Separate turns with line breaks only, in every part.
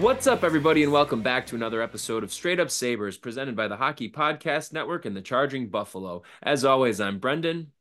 What's up, everybody, and welcome back to another episode of Straight Up Sabres, presented by the Hockey Podcast Network and the Charging Buffalo. As always, I'm Brendan.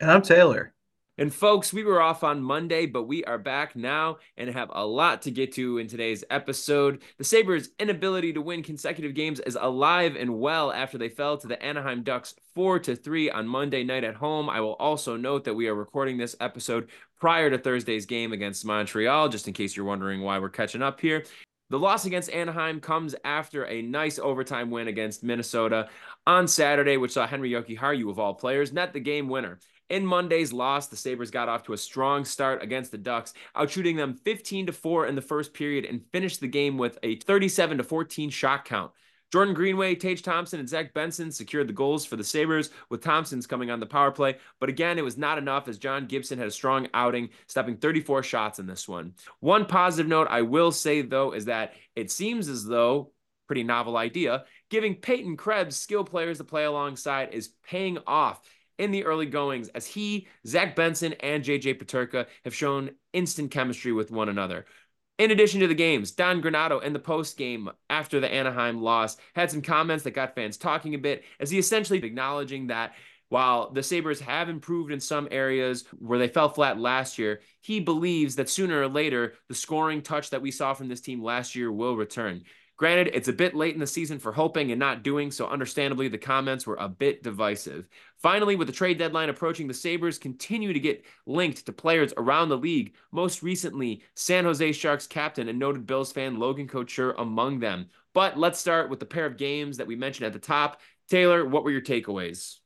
And I'm Taylor.
And folks, we were off on Monday, but we are back now and have a lot to get to in today's episode. The Sabres' inability to win consecutive games is alive and well after they fell to the Anaheim Ducks 4 to 3 on Monday night at home. I will also note that we are recording this episode prior to Thursday's game against Montreal, just in case you're wondering why we're catching up here. The loss against Anaheim comes after a nice overtime win against Minnesota on Saturday, which saw Henri Jokiharju of all players net the game winner. In Monday's loss, the Sabres got off to a strong start against the Ducks, outshooting them 15 to 4 in the first period and finished the game with a 37 to 14 shot count. Jordan Greenway, Tage Thompson, and Zach Benson secured the goals for the Sabres, with Thompson's coming on the power play. But again, it was not enough as John Gibson had a strong outing, stopping 34 shots in this one. One positive note I will say, though, is that it seems as though, pretty novel idea, giving Peyton Krebs skill players to play alongside is paying off in the early goings as he, Zach Benson, and JJ Peterka have shown instant chemistry with one another. In addition to the games, Don Granato in the post game after the Anaheim loss had some comments that got fans talking a bit as he essentially acknowledging that while the Sabres have improved in some areas where they fell flat last year, he believes that sooner or later the scoring touch that we saw from this team last year will return. Granted, it's a bit late in the season for hoping and not doing, so understandably, the comments were a bit divisive. Finally, with the trade deadline approaching, the Sabres continue to get linked to players around the league. Most recently, San Jose Sharks captain and noted Bills fan Logan Couture among them. But let's start with the pair of games that we mentioned at the top. Taylor, what were your takeaways?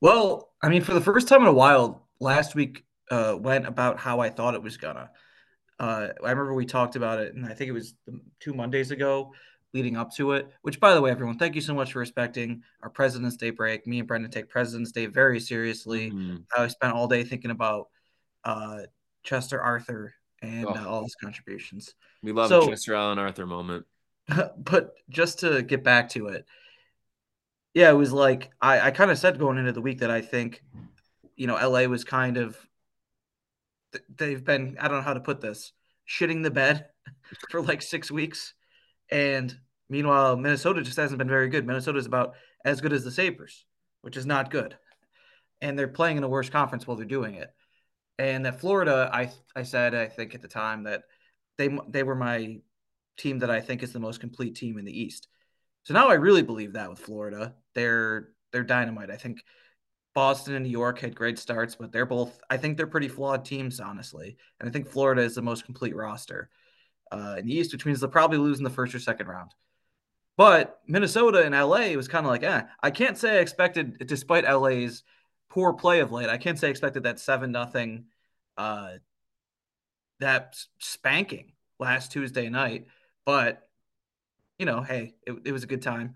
Well, I mean, for the first time in a while, last week uh, went about how I thought it was gonna. Uh, I remember we talked about it, and I think it was two Mondays ago leading up to it. Which, by the way, everyone, thank you so much for respecting our President's Day break. Me and Brendan take President's Day very seriously. Mm-hmm. I spent all day thinking about uh, Chester Arthur and oh. uh, all his contributions.
We love so, Chester Alan Arthur moment.
But just to get back to it, yeah, it was like I, I kind of said going into the week that I think, you know, LA was kind of they've been I don't know how to put this shitting the bed for like six weeks, and meanwhile Minnesota just hasn't been very good. Minnesota is about as good as the Sabres, which is not good, and they're playing in a worse conference while they're doing it. And that Florida, I I said I think at the time that they they were my team that I think is the most complete team in the East. So now I really believe that with Florida, they're they're dynamite. I think Boston and New York had great starts, but they're both, I think they're pretty flawed teams, honestly. And I think Florida is the most complete roster uh, in the East, which means they'll probably lose in the first or second round. But Minnesota and LA was kind of like, eh. I can't say I expected, despite LA's poor play of late, I can't say I expected that 7 nothing, uh, that spanking last Tuesday night. But, you know, hey, it, it was a good time.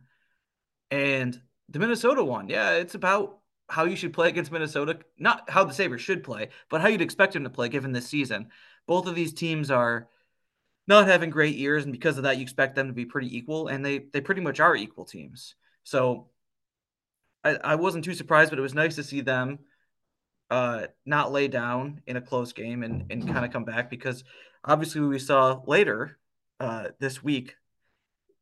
And the Minnesota one, yeah, it's about how you should play against Minnesota, not how the Sabres should play, but how you'd expect them to play given this season. Both of these teams are not having great years, and because of that, you expect them to be pretty equal, and they they pretty much are equal teams. So I, I wasn't too surprised, but it was nice to see them uh, not lay down in a close game and, and kind of come back because obviously we saw later uh, this week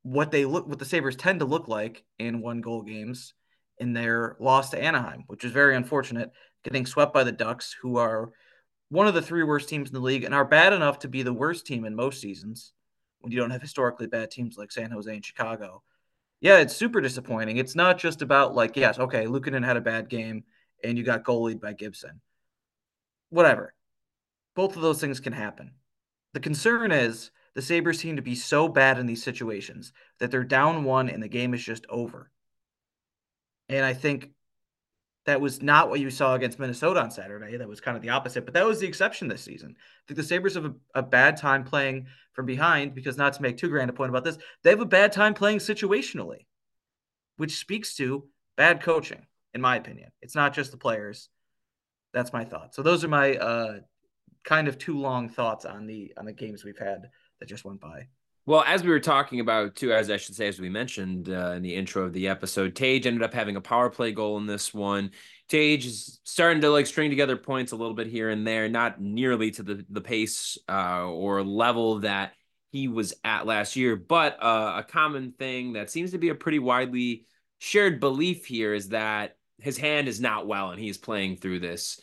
what they look what the Sabres tend to look like in one goal games in their loss to Anaheim, which is very unfortunate, getting swept by the Ducks, who are one of the three worst teams in the league and are bad enough to be the worst team in most seasons when you don't have historically bad teams like San Jose and Chicago. Yeah, it's super disappointing. It's not just about like, yes, okay, Luukkonen had a bad game and you got goalied by Gibson. Whatever. Both of those things can happen. The concern is the Sabres seem to be so bad in these situations that they're down one and the game is just over. And I think that was not what you saw against Minnesota on Saturday. That was kind of the opposite, but that was the exception this season. I think the Sabres have a, a, bad time playing from behind because, not to make too grand a point about this, they have a bad time playing situationally, which speaks to bad coaching, in my opinion. It's not just the players. That's my thought. So those are my uh, kind of too long thoughts on the on the games we've had that just went by.
Well, as we were talking about too, as I should say, as we mentioned uh, in the intro of the episode, Tage ended up having a power play goal in this one. Tage is starting to like string together points a little bit here and there, not nearly to the the pace uh, or level that he was at last year, but uh, a common thing that seems to be a pretty widely shared belief here is that his hand is not well and he's playing through this.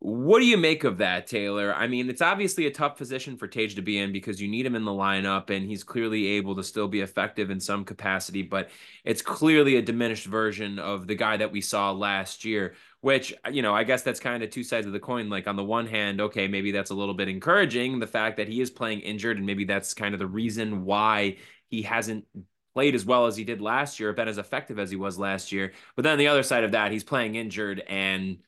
What do you make of that, Taylor? I mean, it's obviously a tough position for Tage to be in because you need him in the lineup and he's clearly able to still be effective in some capacity, but it's clearly a diminished version of the guy that we saw last year, which, uh, you know, I guess that's kind of two sides of the coin. Like, on the one hand, okay, maybe that's a little bit encouraging, the fact that he is playing injured, and maybe that's kind of the reason why he hasn't played as well as he did last year, been as effective as he was last year. But then the other side of that, he's playing injured and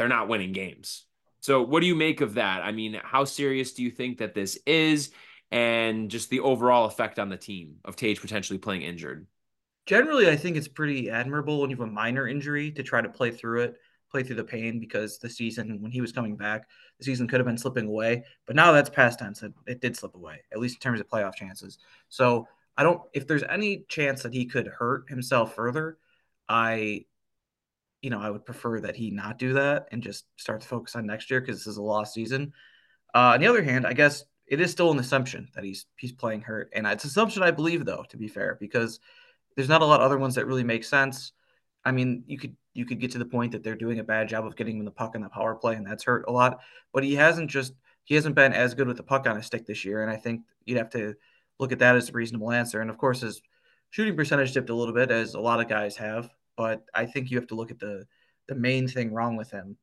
they're not winning games. So, what do you make of that? I mean, how serious do you think that this is, and just the overall effect on the team of Tage potentially playing injured?
Generally, I think it's pretty admirable when you have a minor injury to try to play through it, play through the pain, because the season, when he was coming back, the season could have been slipping away. But now that's past tense. It, it did slip away, at least in terms of playoff chances. So, I don't, if there's any chance that he could hurt himself further, I you know, I would prefer that he not do that and just start to focus on next year because this is a lost season. Uh, on the other hand, I guess it is still an assumption that he's he's playing hurt, and it's an assumption I believe though, to be fair, because there's not a lot of other ones that really make sense. I mean, you could you could get to the point that they're doing a bad job of getting him the puck in the power play, and that's hurt a lot. But he hasn't just he hasn't been as good with the puck on his stick this year, and I think you'd have to look at that as a reasonable answer. And of course, his shooting percentage dipped a little bit, as a lot of guys have but I think you have to look at the the main thing wrong with him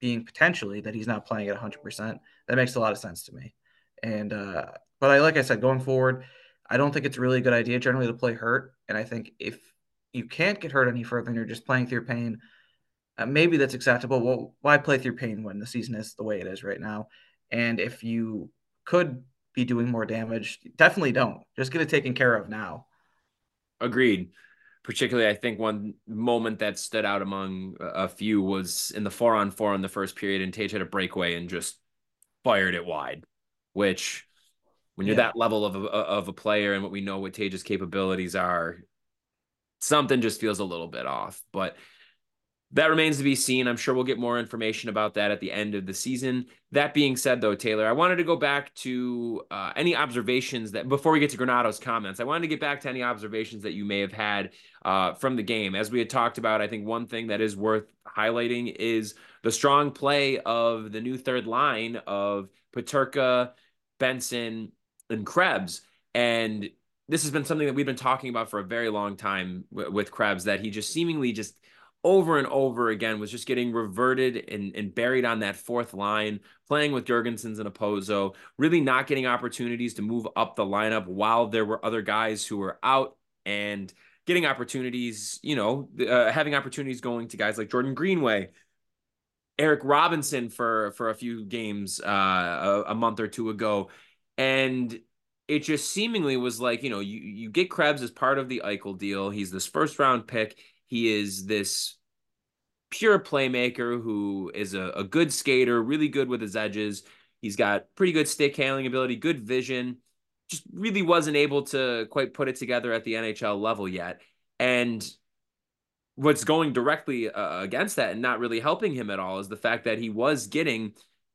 being potentially that he's not playing at 100%. That makes a lot of sense to me. And uh, but I like I said, going forward, I don't think it's really a good idea generally to play hurt. And I think if you can't get hurt any further and you're just playing through pain, uh, maybe that's acceptable. Well, why play through pain when the season is the way it is right now? And if you could be doing more damage, definitely don't. Just get it taken care of now.
Agreed particularly I think one moment that stood out among a few was in the four on four in the first period, and Tage had a breakaway and just fired it wide, which when you're yeah. that level of a, of a player and what we know what Tage's capabilities are, something just feels a little bit off. But that remains to be seen. I'm sure we'll get more information about that at the end of the season. That being said, though, Taylor, I wanted to go back to uh, any observations that before we get to Granato's comments, I wanted to get back to any observations that you may have had uh, from the game. As we had talked about, I think one thing that is worth highlighting is the strong play of the new third line of Peterka, Benson, and Krebs. And this has been something that we've been talking about for a very long time with Krebs, that he just seemingly just over and over again was just getting reverted and, and buried on that fourth line, playing with Girgensons and Okposo, really not getting opportunities to move up the lineup while there were other guys who were out and getting opportunities, you know, uh, having opportunities going to guys like Jordan Greenway, Eric Robinson for for a few games uh, a, a month or two ago, and it just seemingly was like you know you you get Krebs as part of the Eichel deal. He's this first round pick. He is this pure playmaker who is a, a good skater, really good with his edges. He's got pretty good stick handling ability, good vision. Just really wasn't able to quite put it together at the NHL level yet. And what's going directly uh, against that and not really helping him at all is the fact that he was getting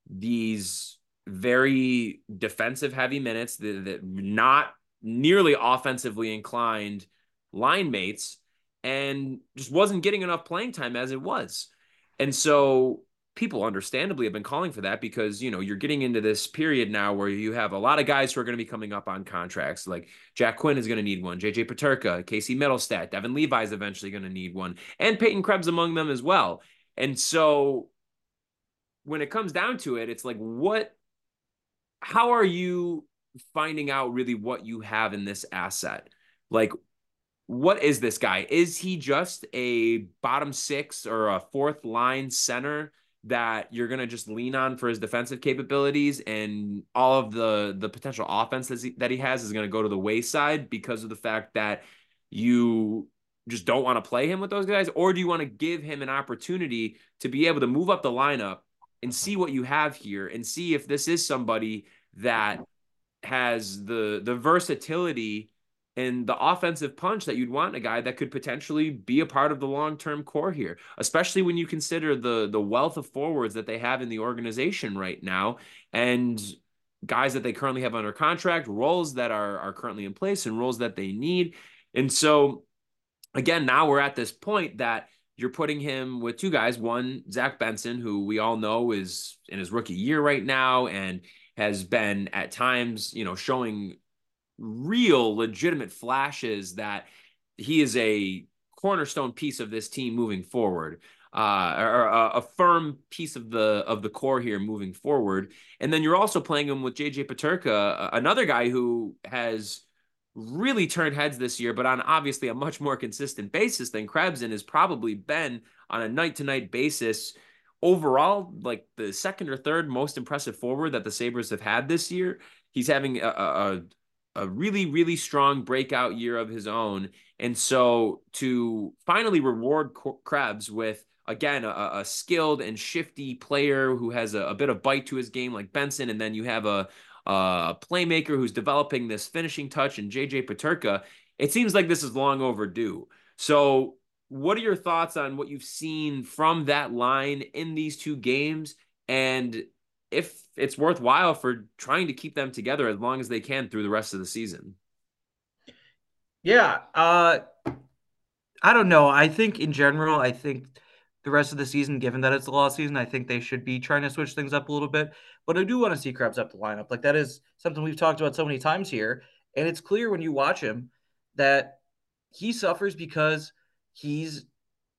these very defensive heavy minutes, that not nearly offensively inclined line mates, and just wasn't getting enough playing time as it was. And so people understandably have been calling for that because you know you're getting into this period now where you have a lot of guys who are going to be coming up on contracts. Like jack quinn is going to need one. Jj peterka casey mittelstadt devon levi is eventually going to need one. And peyton krebs among them as well. And so when it comes down to it it's like what how are you finding out really what you have in this asset? Like what is this guy? Is he just a bottom six or a fourth line center that you're to just lean on for his defensive capabilities and all of the the potential offense that he, that he has is to go to the wayside because of the fact that you just don't want to play him with those guys? Or do you want to give him an opportunity to be able to move up the lineup and see what you have here and see if this is somebody that has the the versatility and the offensive punch that you'd want a guy that could potentially be a part of the long-term core here, especially when you consider the the wealth of forwards that they have in the organization right now and guys that they currently have under contract, roles that are are currently in place and roles that they need. And so again, now we're at this point that you're putting him with two guys, one Zach Benson, who we all know is in his rookie year right now and has been at times, you know, showing real legitimate flashes that he is a cornerstone piece of this team moving forward uh, or a, a, firm piece of the of the core here moving forward. And then you're also playing him with JJ Peterka, another guy who has really turned heads this year, but on obviously a much more consistent basis than Krebs and has probably been on a night to night basis. Overall, like the second or third most impressive forward that the Sabres have had this year. He's having a, a, a really, really strong breakout year of his own. And so to finally reward Krebs with, again, a, a skilled and shifty player who has a, a, bit of bite to his game like Benson, and then you have a, a playmaker who's developing this finishing touch and JJ Peterka, it seems like this is long overdue. So, what are your thoughts on what you've seen from that line in these two games? And if it's worthwhile for trying to keep them together as long as they can through the rest of the season.
Yeah, uh, I don't know. I think in general, I think the rest of the season, given that it's the last season, I think they should be trying to switch things up a little bit. But I do want to see Krebs up the lineup. Like that is something we've talked about so many times here, and it's clear when you watch him that he suffers because he's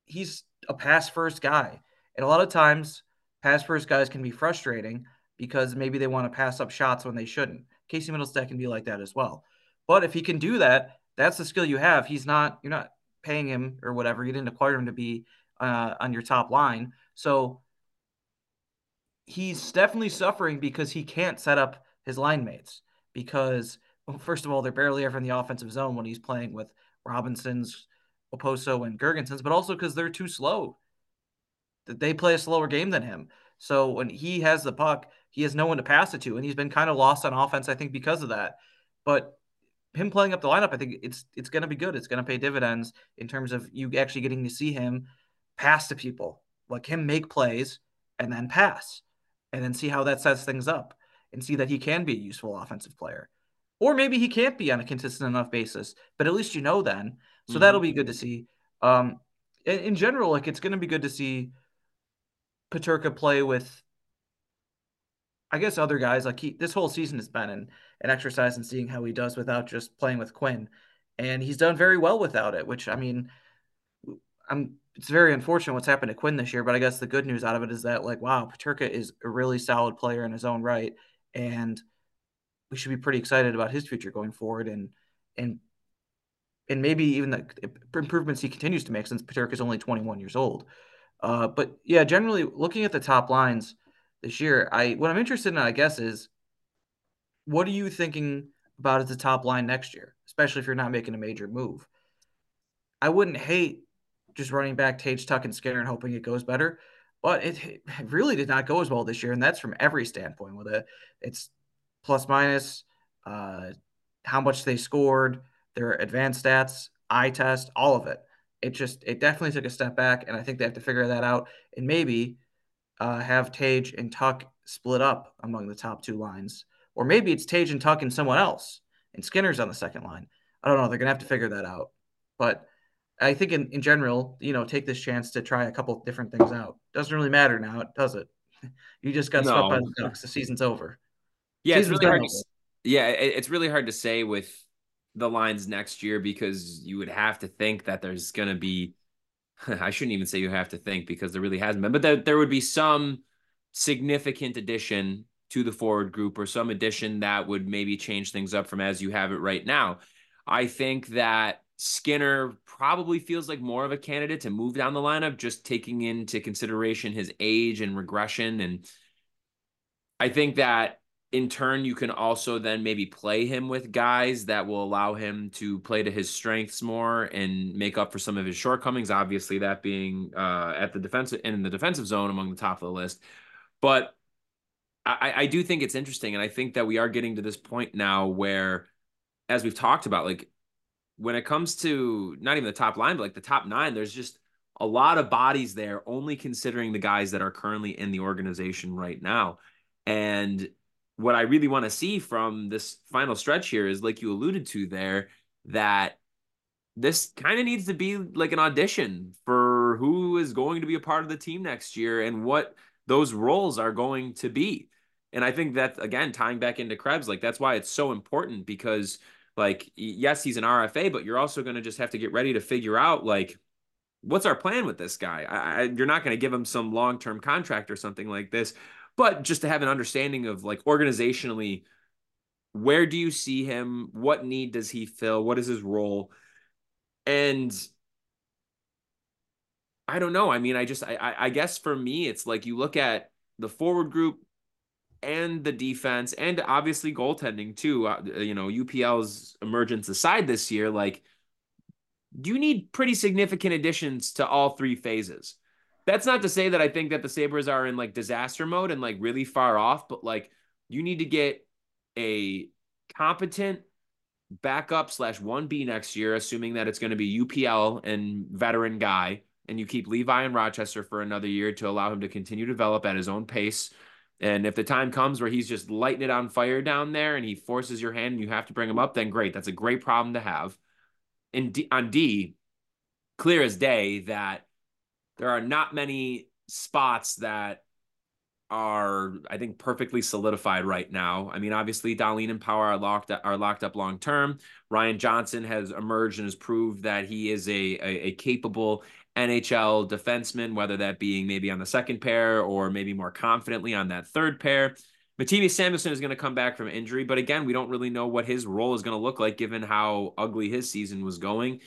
he's a pass first guy, and a lot of times pass first guys can be frustrating because maybe they want to pass up shots when they shouldn't. Casey Mittelstadt can be like that as well. But if he can do that, that's the skill you have. He's not, you're not paying him or whatever. You didn't acquire him to be uh, on your top line. So he's definitely suffering because he can't set up his line mates because, well, first of all, they're barely ever in the offensive zone when he's playing with Robinson's, Okposo, and Girgensons, but also because they're too slow they play a slower game than him. So when he has the puck, he has no one to pass it to, and he's been kind of lost on offense, I think, because of that. But him playing up the lineup, I think it's it's going to be good. It's going to pay dividends in terms of you actually getting to see him pass to people, like him make plays and then pass, and then see how that sets things up, and see that he can be a useful offensive player, or maybe he can't be on a consistent enough basis. But at least you know then, so mm-hmm. that'll be good to see. Um, in, in general, like it's going to be good to see Peterka play with I guess other guys like he this whole season has been an, an exercise in seeing how he does without just playing with Quinn. And he's done very well without it, which I mean I'm it's very unfortunate what's happened to Quinn this year, but I guess the good news out of it is that like wow, Peterka is a really solid player in his own right and we should be pretty excited about his future going forward and and and maybe even the improvements he continues to make since Peterka is only 21 years old. Uh, but yeah, generally looking at the top lines this year, I what I'm interested in, I guess, is what are you thinking about as the top line next year, especially if you're not making a major move? I wouldn't hate just running back Tage, Tuch, and Skinner and hoping it goes better, but it, it really did not go as well this year, and that's from every standpoint. With it, it's plus minus, uh, how much they scored, their advanced stats, eye test, all of it it just it definitely took a step back, and I think they have to figure that out and maybe uh, have Tage and Tuch split up among the top two lines. Or maybe it's Tage and Tuch and someone else, and Skinner's on the second line. I don't know. They're gonna have to figure that out. But I think in, in general, you know, take this chance to try a couple different things out. Doesn't really matter now, does it? You just got no. swept by the Ducks. The season's over.
Yeah, Season's it's really hard. To, yeah, it's really hard to say with the lines next year because you would have to think that there's going to be. I shouldn't even say you have to think because there really hasn't been, but there, there would be some significant addition to the forward group or some addition that would maybe change things up from as you have it right now. I think that Skinner probably feels like more of a candidate to move down the lineup, just taking into consideration his age and regression. And I think that in turn, you can also then maybe play him with guys that will allow him to play to his strengths more and make up for some of his shortcomings. Obviously, that being uh, at the defensive in the defensive zone among the top of the list. But I, I do think it's interesting, and I think that we are getting to this point now where, as we've talked about, like when it comes to not even the top line, but like the top nine, there's just a lot of bodies there, only considering the guys that are currently in the organization right now. And what I really want to see from this final stretch here is, like you alluded to there, that this kind of needs to be like an audition for who is going to be a part of the team next year and what those roles are going to be. And I think that, again, tying back into Krebs, like that's why it's so important because – like yes he's an rfa but you're also going to just have to get ready to figure out like what's our plan with this guy I, I, you're not going to give him some long-term contract or something like this but just to have an understanding of like organizationally where do you see him what need does he fill what is his role and i don't know i mean i just i i guess for me it's like you look at the forward group and the defense and obviously goaltending too. Uh, you know, UPL's emergence aside this year, like do you need pretty significant additions to all three phases. That's not to say that I think that the Sabres are in like disaster mode and like really far off, but like you need to get a competent backup slash 1B next year, assuming that it's going to be UPL and veteran guy. And you keep Levi in Rochester for another year to allow him to continue to develop at his own pace and if the time comes where he's just lighting it on fire down there and he forces your hand and you have to bring him up, then great. That's a great problem to have. In D, on D, clear as day that there are not many spots that are I think perfectly solidified right now. I mean, obviously, Dahlin and Power are locked are locked up long term. Ryan Johnson has emerged and has proved that he is a, a, a capable NHL defenseman, whether that being maybe on the second pair or maybe more confidently on that third pair. Mattias Samuelsson is going to come back from injury, but again, we don't really know what his role is going to look like given how ugly his season was going.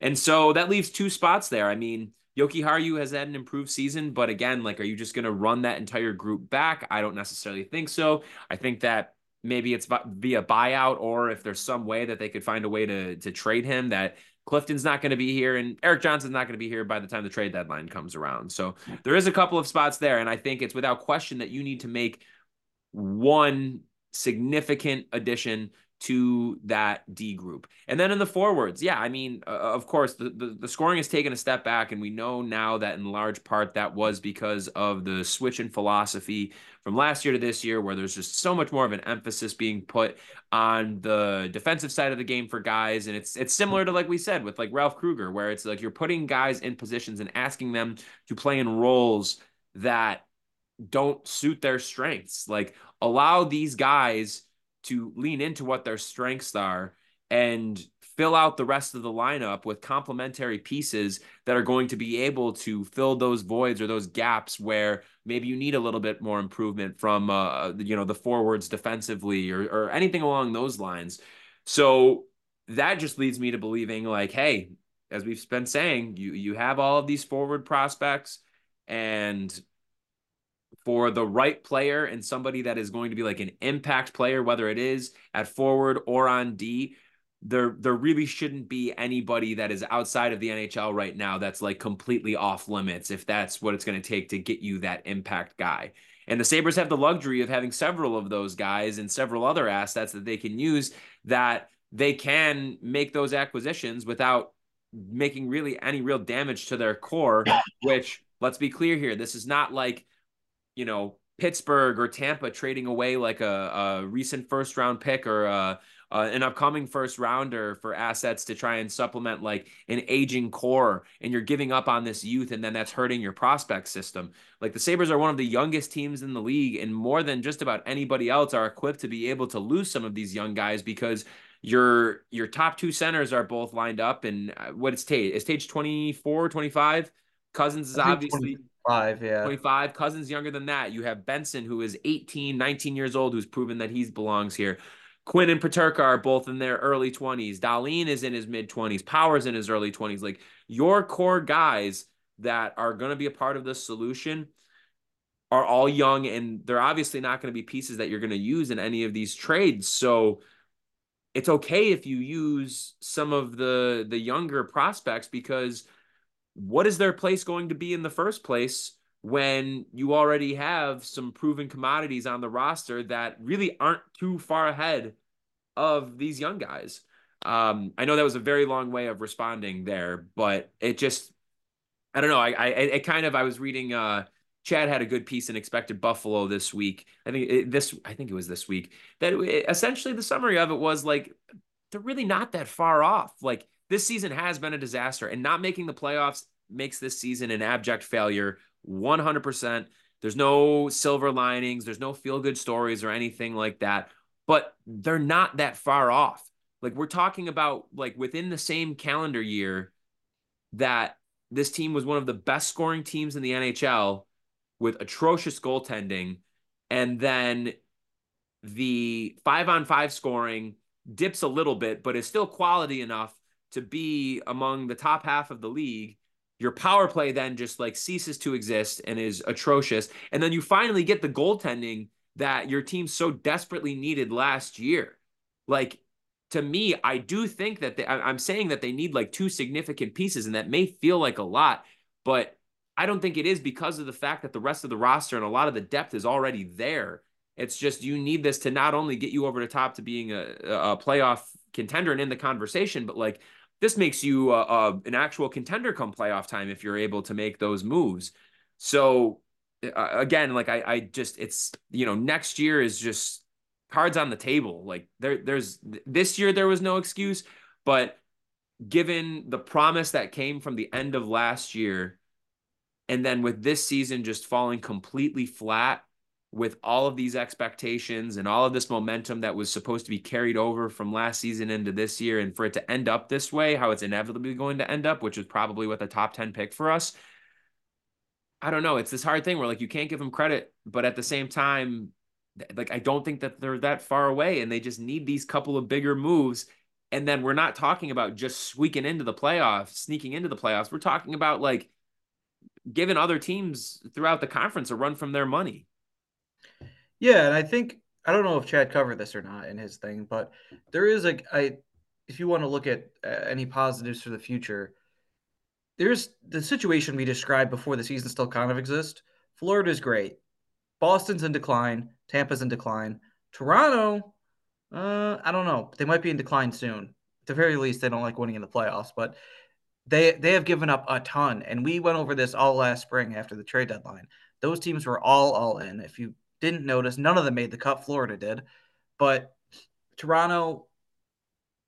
And so that leaves two spots there. I mean, Jokiharju has had an improved season, but again, like, are you just going to run that entire group back? I don't necessarily think so. I think that maybe it's via buyout, or if there's some way that they could find a way to to trade him that Clifton's not going to be here, and Eric Johnson's not going to be here by the time the trade deadline comes around. So there is a couple of spots there, and I think it's without question that you need to make one significant addition to that D group. And then in the forwards, yeah, I mean, uh, of course, the, the, the scoring has taken a step back, and we know now that in large part that was because of the switch in philosophy from last year to this year, where there's just so much more of an emphasis being put on the defensive side of the game for guys. And it's it's similar to like we said with like Ralph Krueger, where it's like you're putting guys in positions and asking them to play in roles that don't suit their strengths. Like allow these guys to lean into what their strengths are and fill out the rest of the lineup with complementary pieces that are going to be able to fill those voids or those gaps where maybe you need a little bit more improvement from uh, you know the forwards defensively or, or anything along those lines. So that just leads me to believing like hey as we've been saying you you have all of these forward prospects and for the right player and somebody that is going to be like an impact player, whether it is at forward or on D, there there really shouldn't be anybody that is outside of the NHL right now that's like completely off limits if that's what it's going to take to get you that impact guy. And the Sabres have the luxury of having several of those guys and several other assets that they can use that they can make those acquisitions without making really any real damage to their core, which let's be clear here, this is not like you know, Pittsburgh or Tampa trading away like a, a recent first round pick or a, uh, an upcoming first rounder for assets to try and supplement like an aging core and you're giving up on this youth and then that's hurting your prospect system like the sabres are one of the youngest teams in the league and more than just about anybody else are equipped to be able to lose some of these young guys because your your top two centers are both lined up and uh, what is Tage? Is Tage 24, 25? Cozens is obviously
25, yeah.
25. Cozens younger than that. You have Benson who is 18, 19 years old who's proven that he belongs here. Quinn and Peterka are both in their early 20s. Dahlin is in his mid 20s. Powers in his early 20s. Like your core guys that are going to be a part of this solution are all young and they're obviously not going to be pieces that you're going to use in any of these trades. So it's okay if you use some of the the younger prospects because what is their place going to be in the first place when you already have some proven commodities on the roster that really aren't too far ahead of these young guys. Um, I know that was a very long way of responding there, but it just, I don't know. I, I, it kind of, I was reading, uh, Chad had a good piece in Expected Buffalo this week. I think it, this, I think it was this week that it, essentially the summary of it was like, they're really not that far off. Like this season has been a disaster and not making the playoffs makes this season an abject failure 100%. There's no silver linings, there's no feel good stories or anything like that, but they're not that far off. Like we're talking about like within the same calendar year that this team was one of the best scoring teams in the NHL with atrocious goaltending and then the 5 on 5 scoring dips a little bit but is still quality enough to be among the top half of the league your power play then just like ceases to exist and is atrocious. And then you finally get the goaltending that your team so desperately needed last year. Like to me, I do think that they, I'm saying that they need like two significant pieces, and that may feel like a lot, but I don't think it is because of the fact that the rest of the roster and a lot of the depth is already there. It's just you need this to not only get you over the top to being a, a playoff contender and in the conversation, but like this makes you uh, uh, an actual contender come playoff time if you're able to make those moves. So uh, again, like I, I just it's you know next year is just cards on the table. Like there, there's this year there was no excuse, but given the promise that came from the end of last year, and then with this season just falling completely flat, with all of these expectations and all of this momentum that was supposed to be carried over from last season into this year and for it to end up this way how it's inevitably going to end up which is probably what the top 10 pick for us i don't know. It's this hard thing where like you can't give them credit but at the same time like i don't think that they're that far away and they just need these couple of bigger moves. And then we're not talking about just squeaking into the playoffs sneaking into the playoffs. We're talking about like giving other teams throughout the conference a run from their money
yeah, and I think I don't know if Chad covered this or not in his thing, but there is a I if you want to look at uh, any positives for the future, there's the situation we described before the season still kind of exists. Florida's great. Boston's in decline. Tampa's in decline. Toronto, uh, I don't know. They might be in decline soon. At the very least, they don't like winning in the playoffs, but they they have given up a ton. And we went over this all last spring after the trade deadline. Those teams were all all in. If you didn't notice. None of them made the cut. Florida did, but Toronto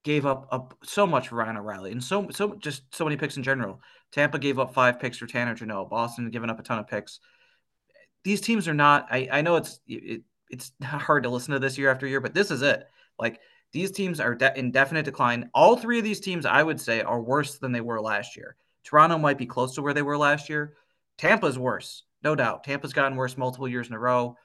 gave up, so much for Ryan O'Reilly and so so just so many picks in general. Tampa gave up five picks for Tanner Jeannot. Boston given up a ton of picks. These teams are not. I I know it's it, it's hard to listen to this year after year, but this is it. Like these teams are de- in definite decline. All three of these teams, I would say, are worse than they were last year. Toronto might be close to where they were last year. Tampa's worse, no doubt. Tampa's gotten worse multiple years in a row.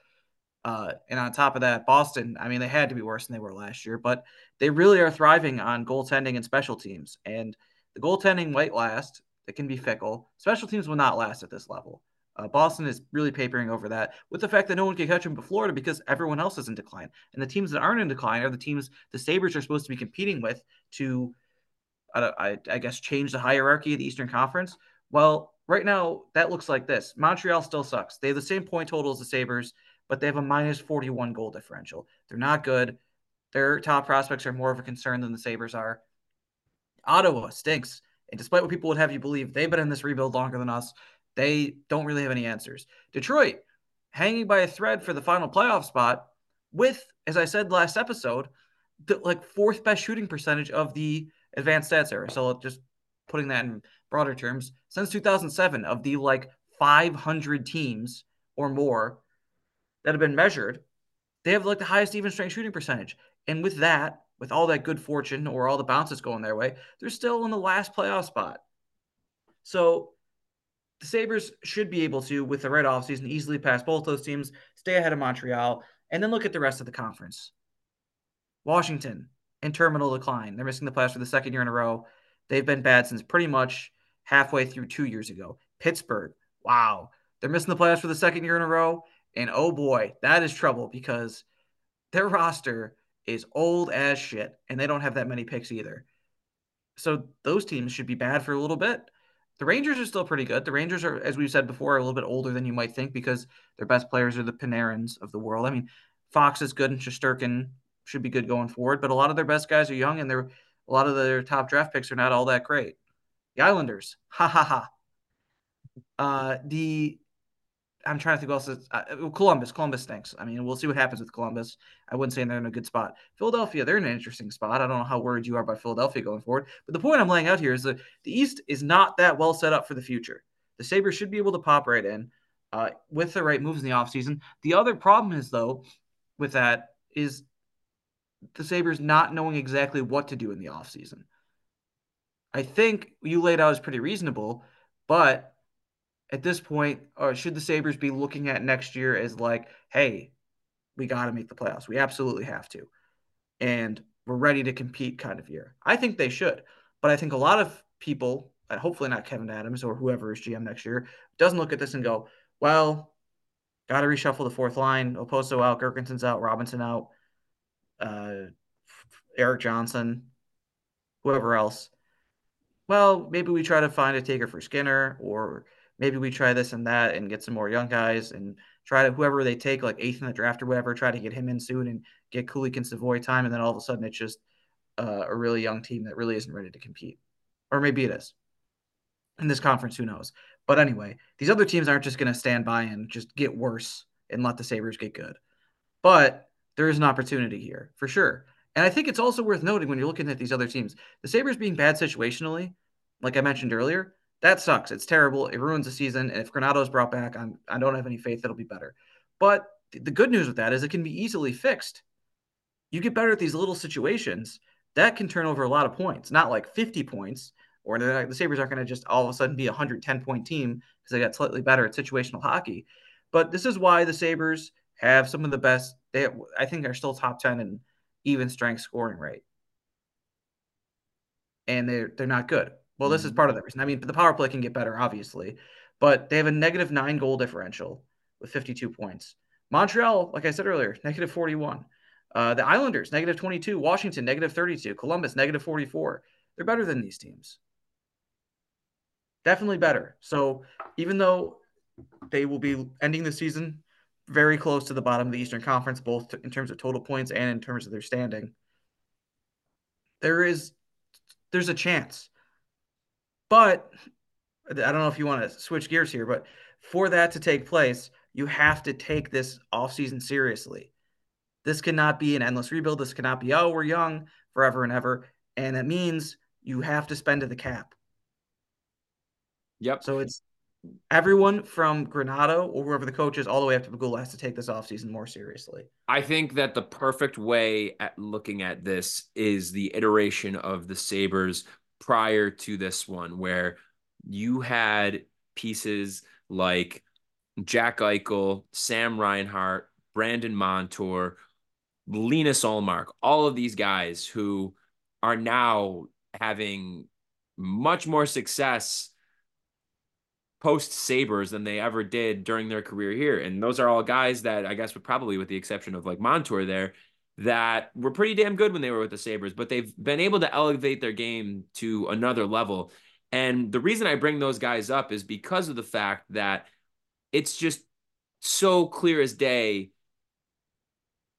Uh, and on top of that, Boston, I mean, they had to be worse than they were last year, but they really are thriving on goaltending and special teams. And the goaltending might last, it can be fickle. Special teams will not last at this level. Uh, Boston is really papering over that with the fact that no one can catch them but Florida because everyone else is in decline. And the teams that aren't in decline are the teams the Sabres are supposed to be competing with to, I, I guess, change the hierarchy of the Eastern Conference. Well, right now, that looks like this Montreal still sucks. They have the same point total as the Sabres but they have a minus 41 goal differential. They're not good. Their top prospects are more of a concern than the Sabres are. Ottawa stinks. And despite what people would have you believe, they've been in this rebuild longer than us. They don't really have any answers. Detroit hanging by a thread for the final playoff spot with, as I said last episode, the like fourth best shooting percentage of the advanced stats era. So just putting that in broader terms, since 2007, of the like 500 teams or more that have been measured, they have like the highest even strength shooting percentage. And with that, with all that good fortune or all the bounces going their way, they're still in the last playoff spot. So the Sabres should be able to, with the right offseason, easily pass both those teams, stay ahead of Montreal, and then look at the rest of the conference. Washington in terminal decline. They're missing the playoffs for the second year in a row. They've been bad since pretty much halfway through two years ago. Pittsburgh, wow. They're missing the playoffs for the second year in a row. And oh boy, that is trouble because their roster is old as shit and they don't have that many picks either. So those teams should be bad for a little bit. The Rangers are still pretty good. The Rangers are, as we've said before, a little bit older than you might think because their best players are the Panarins of the world. I mean, Fox is good and Shesterkin should be good going forward, but a lot of their best guys are young and they're a lot of their top draft picks are not all that great. The Islanders, ha ha ha. Uh, the I'm trying to think else. Is, uh, Columbus. Columbus stinks. I mean, we'll see what happens with Columbus. I wouldn't say they're in a good spot. Philadelphia, they're in an interesting spot. I don't know how worried you are about Philadelphia going forward, but the point I'm laying out here is that the East is not that well set up for the future. The Sabres should be able to pop right in uh, with the right moves in the offseason. The other problem is, though, with that is the Sabres not knowing exactly what to do in the offseason. I think you laid out is pretty reasonable, but at this point, or uh, should the Sabres be looking at next year as like, hey, we got to make the playoffs. We absolutely have to. And we're ready to compete kind of year. I think they should. But I think a lot of people, hopefully not Kevyn Adams or whoever is GM next year, doesn't look at this and go, well, got to reshuffle the fourth line. Okposo out, Girgensons out, Robinson out, uh, Erik Johnson, whoever else. Well, maybe we try to find a taker for Skinner or – maybe we try this and that and get some more young guys and try to whoever they take like eighth in the draft or whatever, try to get him in soon and get Kulich and Savoie time, and then all of a sudden it's just uh, a really young team that really isn't ready to compete, or maybe it is. In this conference, who knows? But anyway, these other teams aren't just going to stand by and just get worse and let the Sabres get good. But there is an opportunity here for sure. And I think it's also worth noting when you're looking at these other teams, the Sabres being bad situationally, like I mentioned earlier, that sucks. It's terrible. It ruins the season. And if is brought back, I'm I don't have any faith that it'll be better. But the good news with that is it can be easily fixed. You get better at these little situations that can turn over a lot of points, not like 50 points, or the Sabres aren't going to just all of a sudden be a 110 point team because they got slightly better at situational hockey. But this is why the Sabres have some of the best, they have, I think are still top 10 in even strength scoring rate. And they're, they're not good. Well, this is mm-hmm. part of the reason. I mean, the power play can get better, obviously, but they have a negative nine goal differential with 52 points. Montreal, like I said earlier, negative 41. Uh, the Islanders, negative 22. Washington, negative 32. Columbus, negative 44. They're better than these teams. Definitely better. So even though they will be ending the season very close to the bottom of the Eastern Conference, both in terms of total points and in terms of their standing, there is there's a chance but I don't know if you want to switch gears here, but for that to take place, you have to take this offseason seriously. This cannot be an endless rebuild. This cannot be, oh, we're young forever and ever. And that means you have to spend to the cap.
Yep.
So it's everyone from Granato or whoever the coach is, all the way up to Pegula has to take this offseason more seriously.
I think that the perfect way at looking at this is the iteration of the Sabres prior to this one where you had pieces like Jack Eichel, Sam Reinhart, Brandon Montour, Linus Ullmark, all of these guys who are now having much more success post Sabres than they ever did during their career here. And those are all guys that I guess would probably, with the exception of like Montour there, that were pretty damn good when they were with the Sabres, but they've been able to elevate their game to another level. And the reason I bring those guys up is because of the fact that it's just so clear as day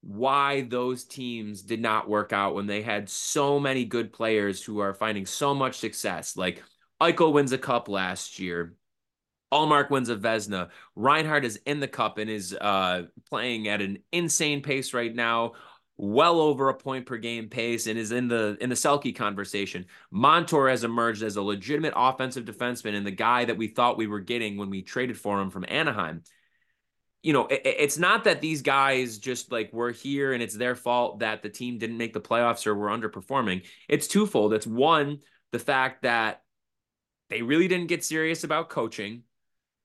why those teams did not work out when they had so many good players who are finding so much success. Like Eichel wins a cup last year. Ullmark wins a Vezina. Reinhart is in the cup and is uh, playing at an insane pace right now, well over a point per game pace, and is in the in the Selke conversation. Montour has emerged as a legitimate offensive defenseman and the guy that we thought we were getting when we traded for him from Anaheim. You know, it, it's not that these guys just like were here and it's their fault that the team didn't make the playoffs or were underperforming. It's twofold. It's one, the fact that they really didn't get serious about coaching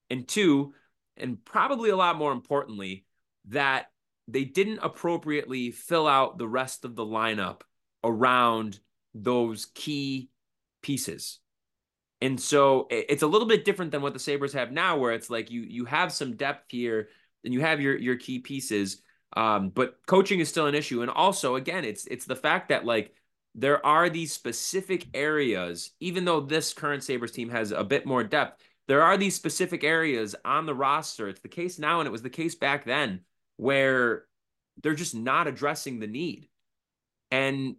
and two, and probably a lot more importantly, that they didn't appropriately fill out the rest of the lineup around those key pieces. And so it's a little bit different than what the Sabres have now, where it's like you you have some depth here and you have your your key pieces. Um, but coaching is still an issue. And also, again, it's it's the fact that like there are these specific areas, even though this current Sabres team has a bit more depth, there are these specific areas on the roster. It's the case now, and it was the case back then, where they're just not addressing the need. And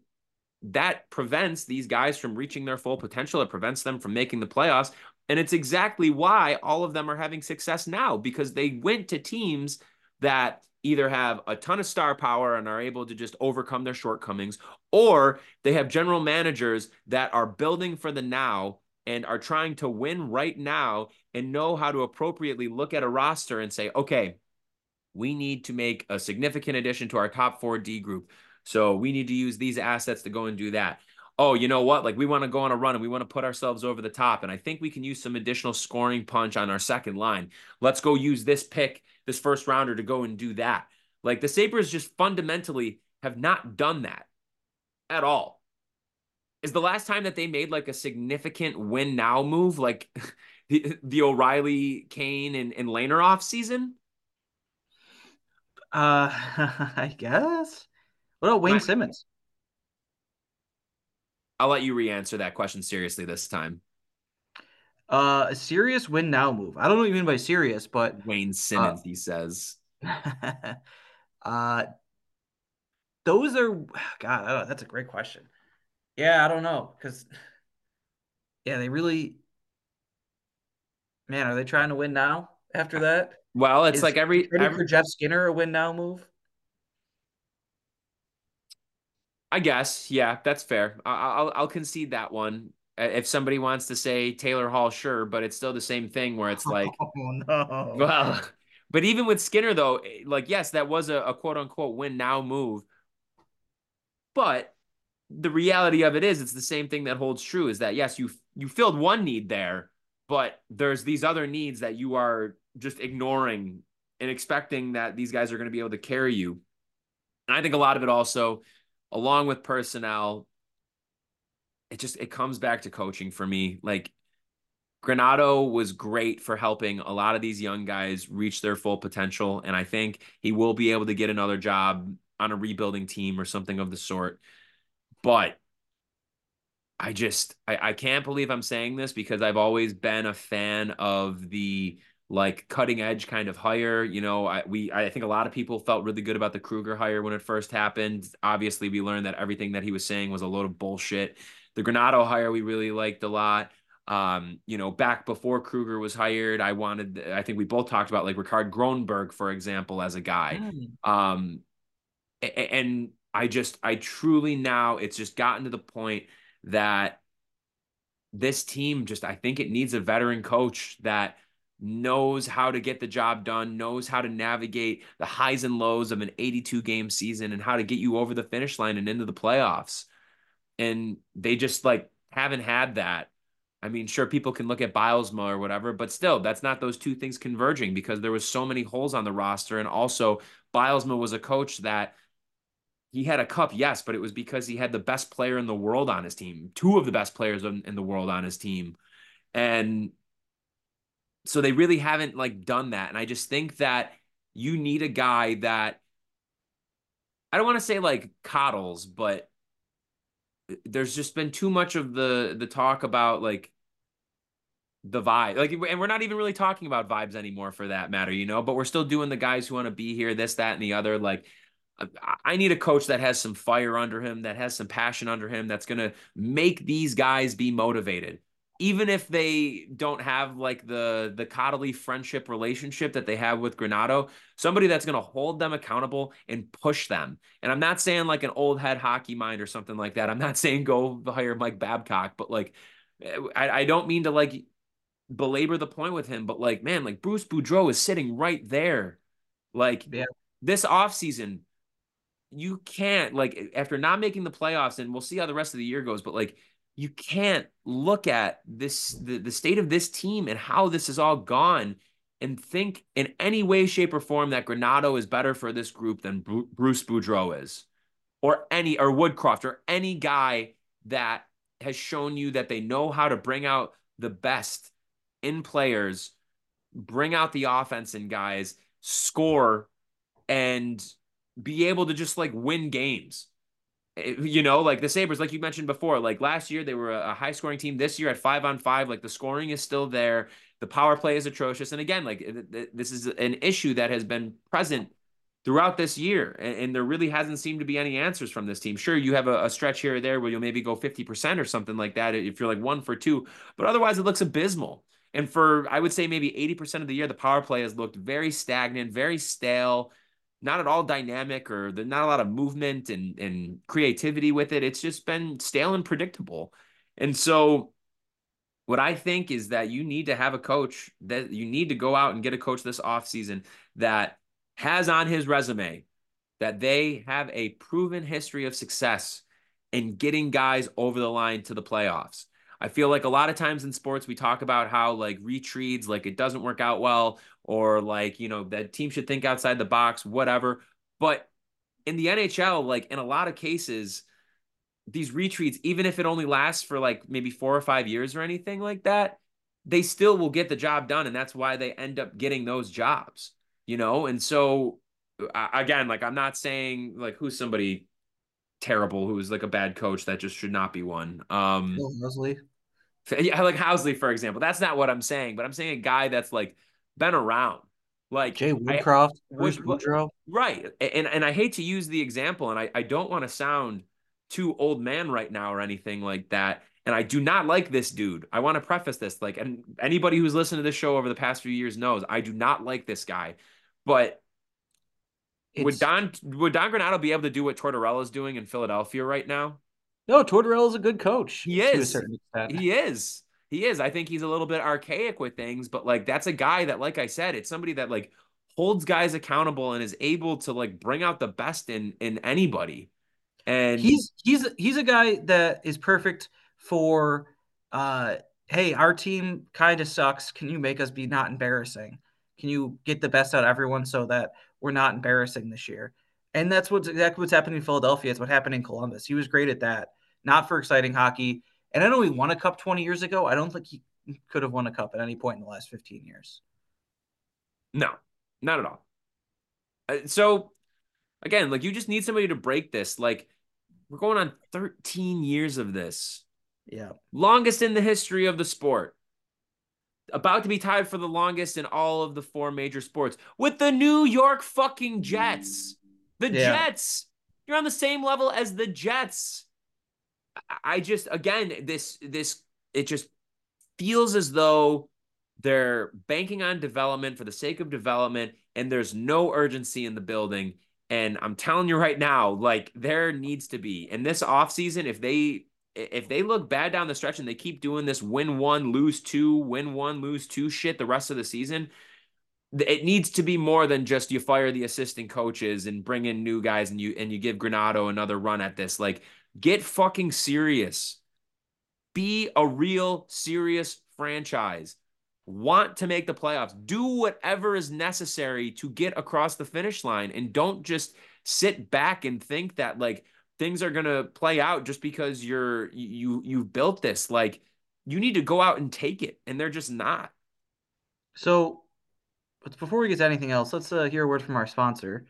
that prevents these guys from reaching their full potential. It prevents them from making the playoffs. And it's exactly why all of them are having success now because they went to teams that either have a ton of star power and are able to just overcome their shortcomings, or they have general managers that are building for the now and are trying to win right now and know how to appropriately look at a roster and say, okay, we need to make a significant addition to our top four D group. So we need to use these assets to go and do that. Oh, you know what? Like we want to go on a run and we want to put ourselves over the top. And I think we can use some additional scoring punch on our second line. Let's go use this pick, this first rounder to go and do that. Like the Sabres just fundamentally have not done that at all is the last time that they made like a significant win now move, like the, the O'Reilly, Kane, and, and Lehner off season?
Uh, I guess. What about Wayne Simmonds?
I'll let you re-answer that question seriously this time.
Uh, a serious win now move. I don't know what you mean by serious, but
Wayne Simmonds, uh, he says.
uh, those are God. That's a great question. Yeah, I don't know because yeah, they really man, are they trying to win now after that?
Well, it's Is like every,
every for Jeff Skinner a win now move.
I guess, yeah, that's fair. I'll I'll concede that one. If somebody wants to say Taylor Hall, sure, but it's still the same thing where it's like,
oh no.
Well, but even with Skinner though, eh, like yes, that was a, a quote unquote win now move, but the reality of it is it's the same thing that holds true is that yes you you filled one need there but there's these other needs that you are just ignoring and expecting that these guys are going to be able to carry you and i think a lot of it also along with personnel it just it comes back to coaching for me like Granato was great for helping a lot of these young guys reach their full potential. And I think he will be able to get another job on a rebuilding team or something of the sort. But I just I, I can't believe I'm saying this because I've always been a fan of the like cutting edge kind of hire. You know, I we I think a lot of people felt really good about the Krueger hire when it first happened. Obviously, we learned that everything that he was saying was a load of bullshit. The Granato hire we really liked a lot. Um, you know, back before Krueger was hired, I wanted I think we both talked about like Rikard Grönborg, for example, as a guy. Mm. Um and I just, I truly now, it's just gotten to the point that this team just, I think it needs a veteran coach that knows how to get the job done, knows how to navigate the highs and lows of an 82 game season and how to get you over the finish line and into the playoffs. And they just like haven't had that. I mean, sure, people can look at Bylsma or whatever, but still, that's not those two things converging because there was so many holes on the roster. And also, Bylsma was a coach that he had a cup, yes, but it was because he had the best player in the world on his team, two of the best players in, in the world on his team. And so they really haven't like done that. And I just think that you need a guy that I don't want to say like coddles, but uh, there's just been too much of the the talk about like the vibe like and we're not even really talking about vibes anymore for that matter you know but we're still doing the guys who want to be here this that and the other like uh, I need a coach that has some fire under him, that has some passion under him, that's going to make these guys be motivated. Even if they don't have like the the coddly friendship relationship that they have with Granato, somebody that's going to hold them accountable and push them. And I'm not saying like an old head hockey mind or something like that. I'm not saying go hire Mike Babcock, but like eh, I, I don't mean to like belabor the point with him, but like man, like Bruce Boudreau is sitting right there. Like yeah. this offseason, you can't like eh, after not making the playoffs, and we'll see how the rest of the year goes, but like you can't look at this the, the state of this team and how this is all gone and think in any way shape or form that Granato is better for this group than Bruce Boudreau is or any or Woodcroft or any guy that has shown you that they know how to bring out the best in players bring out the offense in guys score and be able to just like win games Eh, you know, like the Sabres, like you mentioned before, like last year they were a high scoring team. This year at five on five, like the scoring is still there. The power play is atrocious. And again, like this is an issue that has been present throughout this year. And, there really hasn't seemed to be any answers from this team. Sure, you have a, a stretch here or there where you'll maybe go 50% or something like that if you're like one for two, but otherwise it looks abysmal. And for, I would say maybe 80% of the year, the power play has looked very stagnant, very stale not at all dynamic or the, not a lot of movement and, and creativity with it. It's just been stale and predictable. And so what I think is that you need to have a coach that you need to go out and get a coach this offseason that has on his resume that they have a proven history of success in getting guys over the line to the playoffs. I feel like a lot of times in sports we talk about how like retreads, like it doesn't work out well, or like you know that team should think outside the box, whatever. But in the NHL, like in a lot of cases, these retreats, even if it only lasts for like maybe four or five years or anything like that, they still will get the job done, and that's why they end up getting those jobs. You know, and so again, like I'm not saying like who's somebody terrible who's like a bad coach that just should not be one. Um, Housley. Yeah, like Housley, for example. That's not what I'm saying, but I'm saying a guy that's like been around. Like
Jay Woodcroft, Bruce Woodrow.
Right. And and I hate to use the example, and I, I don't want to sound too old man right now or anything like that. And I do not like this dude. I want to preface this. Like, and anybody who's listened to this show over the past few years knows I do not like this guy. But it's... would Don would Don Granato be able to do what Tortorella is doing in Philadelphia right now?
No, Tortorella is a good coach.
He is. He is. He is. I think he's a little bit archaic with things, but like that's a guy that, like I said, it's somebody that like holds guys accountable and is able to like bring out the best in in anybody. And
he's he's he's a guy that is perfect for uh hey, our team kind of sucks. Can you make us be not embarrassing? Can you get the best out of everyone so that we're not embarrassing this year? And that's what's exactly what's happening in Philadelphia. It's what happened in Columbus. He was great at that. Not for exciting hockey. And I know he won a cup 20 years ago. I don't think he could have won a cup at any point in the last 15 years.
No, not at all. Uh, so again, like you just need somebody to break this. Like we're going on 13 years of this.
Yeah.
Longest in the history of the sport. About to be tied for the longest in all of the four major sports with the New York fucking Jets. The yeah. Jets. You're on the same level as the Jets. I just again this this it just feels as though they're banking on development for the sake of development and there's no urgency in the building and I'm telling you right now like there needs to be in this offseason if they if they look bad down the stretch and they keep doing this win one lose two win one lose two shit the rest of the season it needs to be more than just you fire the assistant coaches and bring in new guys and you and you give Granato another run at this. Like, get fucking serious. Be a real serious franchise. Want to make the playoffs. Do whatever is necessary to get across the finish line and don't just sit back and think that like things are going to play out just because you're you you've built this. Like you need to go out and take it and they're just not.
So but before we get to anything else, let's uh, hear a word from our sponsor,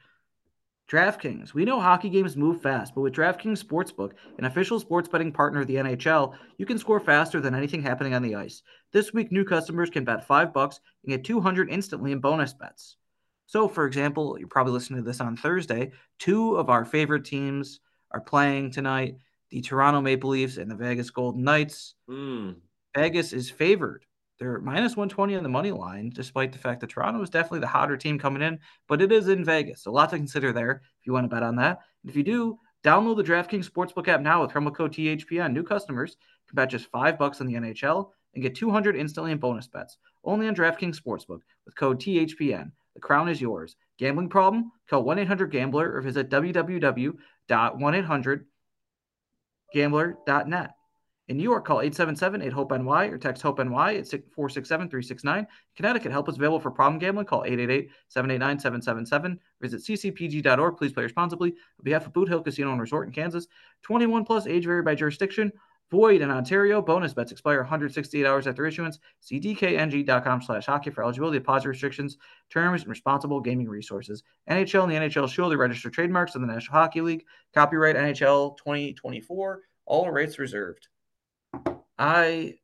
DraftKings. We know hockey games move fast, but with DraftKings Sportsbook, an official sports betting partner of the NHL, you can score faster than anything happening on the ice. This week, new customers can bet five bucks and get 200 instantly in bonus bets. So, for example, you're probably listening to this on Thursday. Two of our favorite teams are playing tonight: the Toronto Maple Leafs and the Vegas Golden Knights.
Mm.
Vegas is favored. They're minus 120 on the money line, despite the fact that Toronto is definitely the hotter team coming in, but it is in Vegas. So a lot to consider there if you want to bet on that. If you do, download the DraftKings Sportsbook app now with promo code THPN. New customers can bet just five bucks on the NHL and get 200 instantly in bonus bets. Only on DraftKings Sportsbook with code THPN. The crown is yours. Gambling problem? Call 1 800 Gambler or visit www.1800Gambler.net. In New York, call 877-8-HOPE-NY or text HOPE-NY at 467-369. Connecticut, help is available for problem gambling. Call 888-789-777. Visit ccpg.org. Please play responsibly. On behalf of Boot Hill Casino and Resort in Kansas, 21 plus, age vary by jurisdiction. Void in Ontario. Bonus bets expire 168 hours after issuance. See dkng.com slash hockey for eligibility, deposit restrictions, terms, and responsible gaming resources. NHL and the NHL Shield are registered trademarks of the National Hockey League. Copyright NHL 2024. All rights reserved. I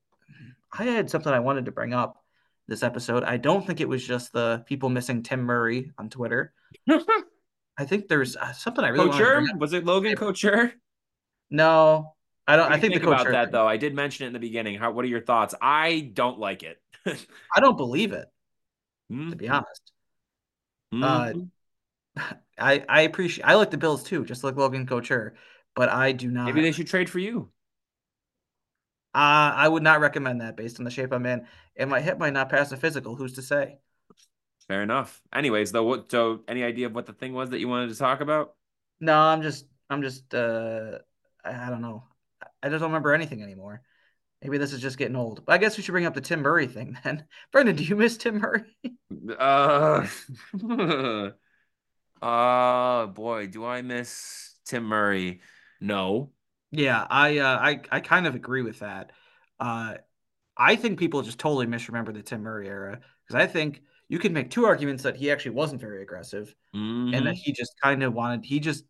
I had something I wanted to bring up this episode. I don't think it was just the people missing Tim Murray on Twitter. I think there's uh, something I really
Couture? Was it Logan Couture?
No, I don't.
Do
I think,
think
the
about that
thing.
though. I did mention it in the beginning. How? What are your thoughts? I don't like it.
I don't believe it
Hmm?
to be honest.
Hmm?
Uh, I I appreciate. I like the Bills too, just like Logan Couture, but I do not.
Maybe they should trade for you.
Uh, I would not recommend that based on the shape I'm in, and my hip might not pass a physical. Who's to say?
Fair enough. Anyways, though, what? So, any idea of what the thing was that you wanted to talk about?
No, I'm just. I'm just. Uh, I, don't know. I just don't remember anything anymore. Maybe this is just getting old. But I guess we should bring up the Tim Murray thing then. Brendan, do you miss Tim Murray?
Uh, uh, boy, do I miss Tim Murray? No.
Yeah, I uh, I I kind of agree with that. Uh, I think people just totally misremember the Tim Murray era because I think you can make two arguments that he actually wasn't very aggressive and that
Mhm.
he just kind of wanted he just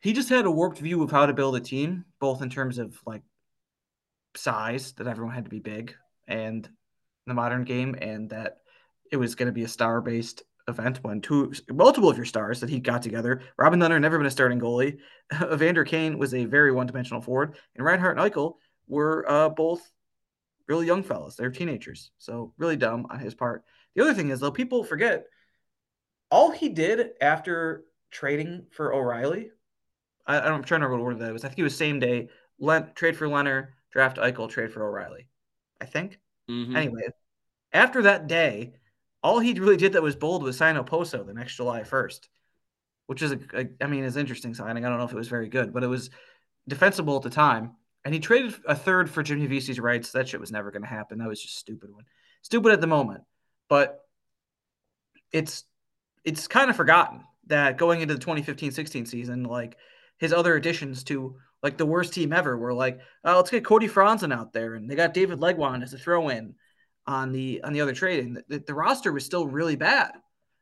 he just had a warped view of how to build a team, both in terms of like size that everyone had to be big and the modern game, and that it was going to be a star based event when two multiple of your stars that he got together. Robin Lehner never been a starting goalie. Evander Kane was a very one dimensional forward, and Reinhart and Eichel were uh, both really young fellas. They're teenagers, so really dumb on his part. The other thing is though, people forget all he did after trading for O'Reilly. I, I'm trying to remember what order that was. I think it was same day. Len, trade for Lehner, draft Eichel, trade for O'Reilly. I think.
Mhm.
Anyway, after that day, all he really did that was bold was sign Okposo the next July 1st, which is, a, a, I mean, is interesting signing. I don't know if it was very good, but it was defensible at the time. And he traded a third for Jimmy Vesey's rights. That shit was never going to happen. That was just stupid one. Stupid at the moment, but it's it's kind of forgotten that going into the 2015-16 season, like his other additions to like the worst team ever were like, oh, let's get Cody Franson out there, and they got David Legwand as a throw-in on the on the other trade, and the, the roster was still really bad.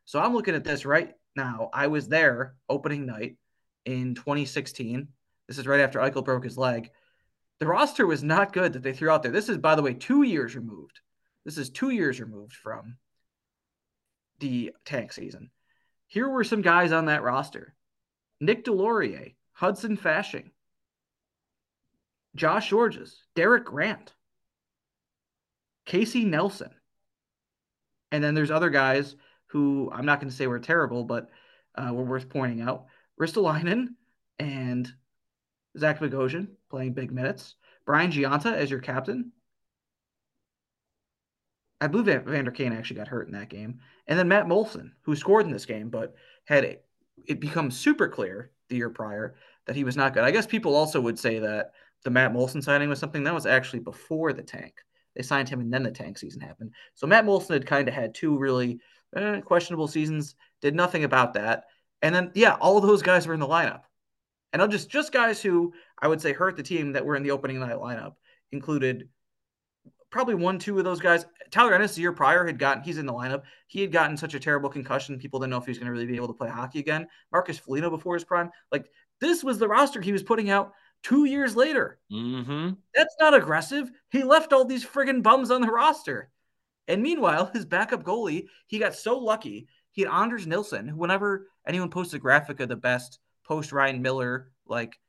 So I'm looking at this right now. I was there opening night in 2016. This is right after Eichel broke his leg. The roster was not good that they threw out there. This is, by the way, two years removed. This is two years removed from the tank season. Here were some guys on that roster Nick Deslauriers, Hudson Fasching, Josh Gorges, Derek Grant, Casey Nelson. And then there's other guys who I'm not going to say were terrible, but uh, were worth pointing out. Ristolainen and Zach Bogosian playing big minutes. Brian Gionta as your captain. I believe that Vander Kane actually got hurt in that game. And then Matt Moulson, who scored in this game, but had it, it become super clear the year prior that he was not good. I guess people also would say that the Matt Moulson signing was something that was actually before the tank. They signed him and then the tank season happened. So Matt Moulson had kind of had two really eh, questionable seasons, did nothing about that. And then, yeah, all those guys were in the lineup. And I'll just just guys who I would say hurt the team that were in the opening night lineup included probably one, two of those guys. Tyler Ennis the year prior had gotten he's in the lineup. He had gotten such a terrible concussion, people didn't know if he was going to really be able to play hockey again. Marcus Foligno before his prime, like this was the roster he was putting out two years later.
Mm-hmm.
That's not aggressive. He left all these friggin' bums on the roster. And meanwhile, his backup goalie, he got so lucky. He had Anders Nilsson, who whenever anyone posts a graphic of the best post Ryan Miller, like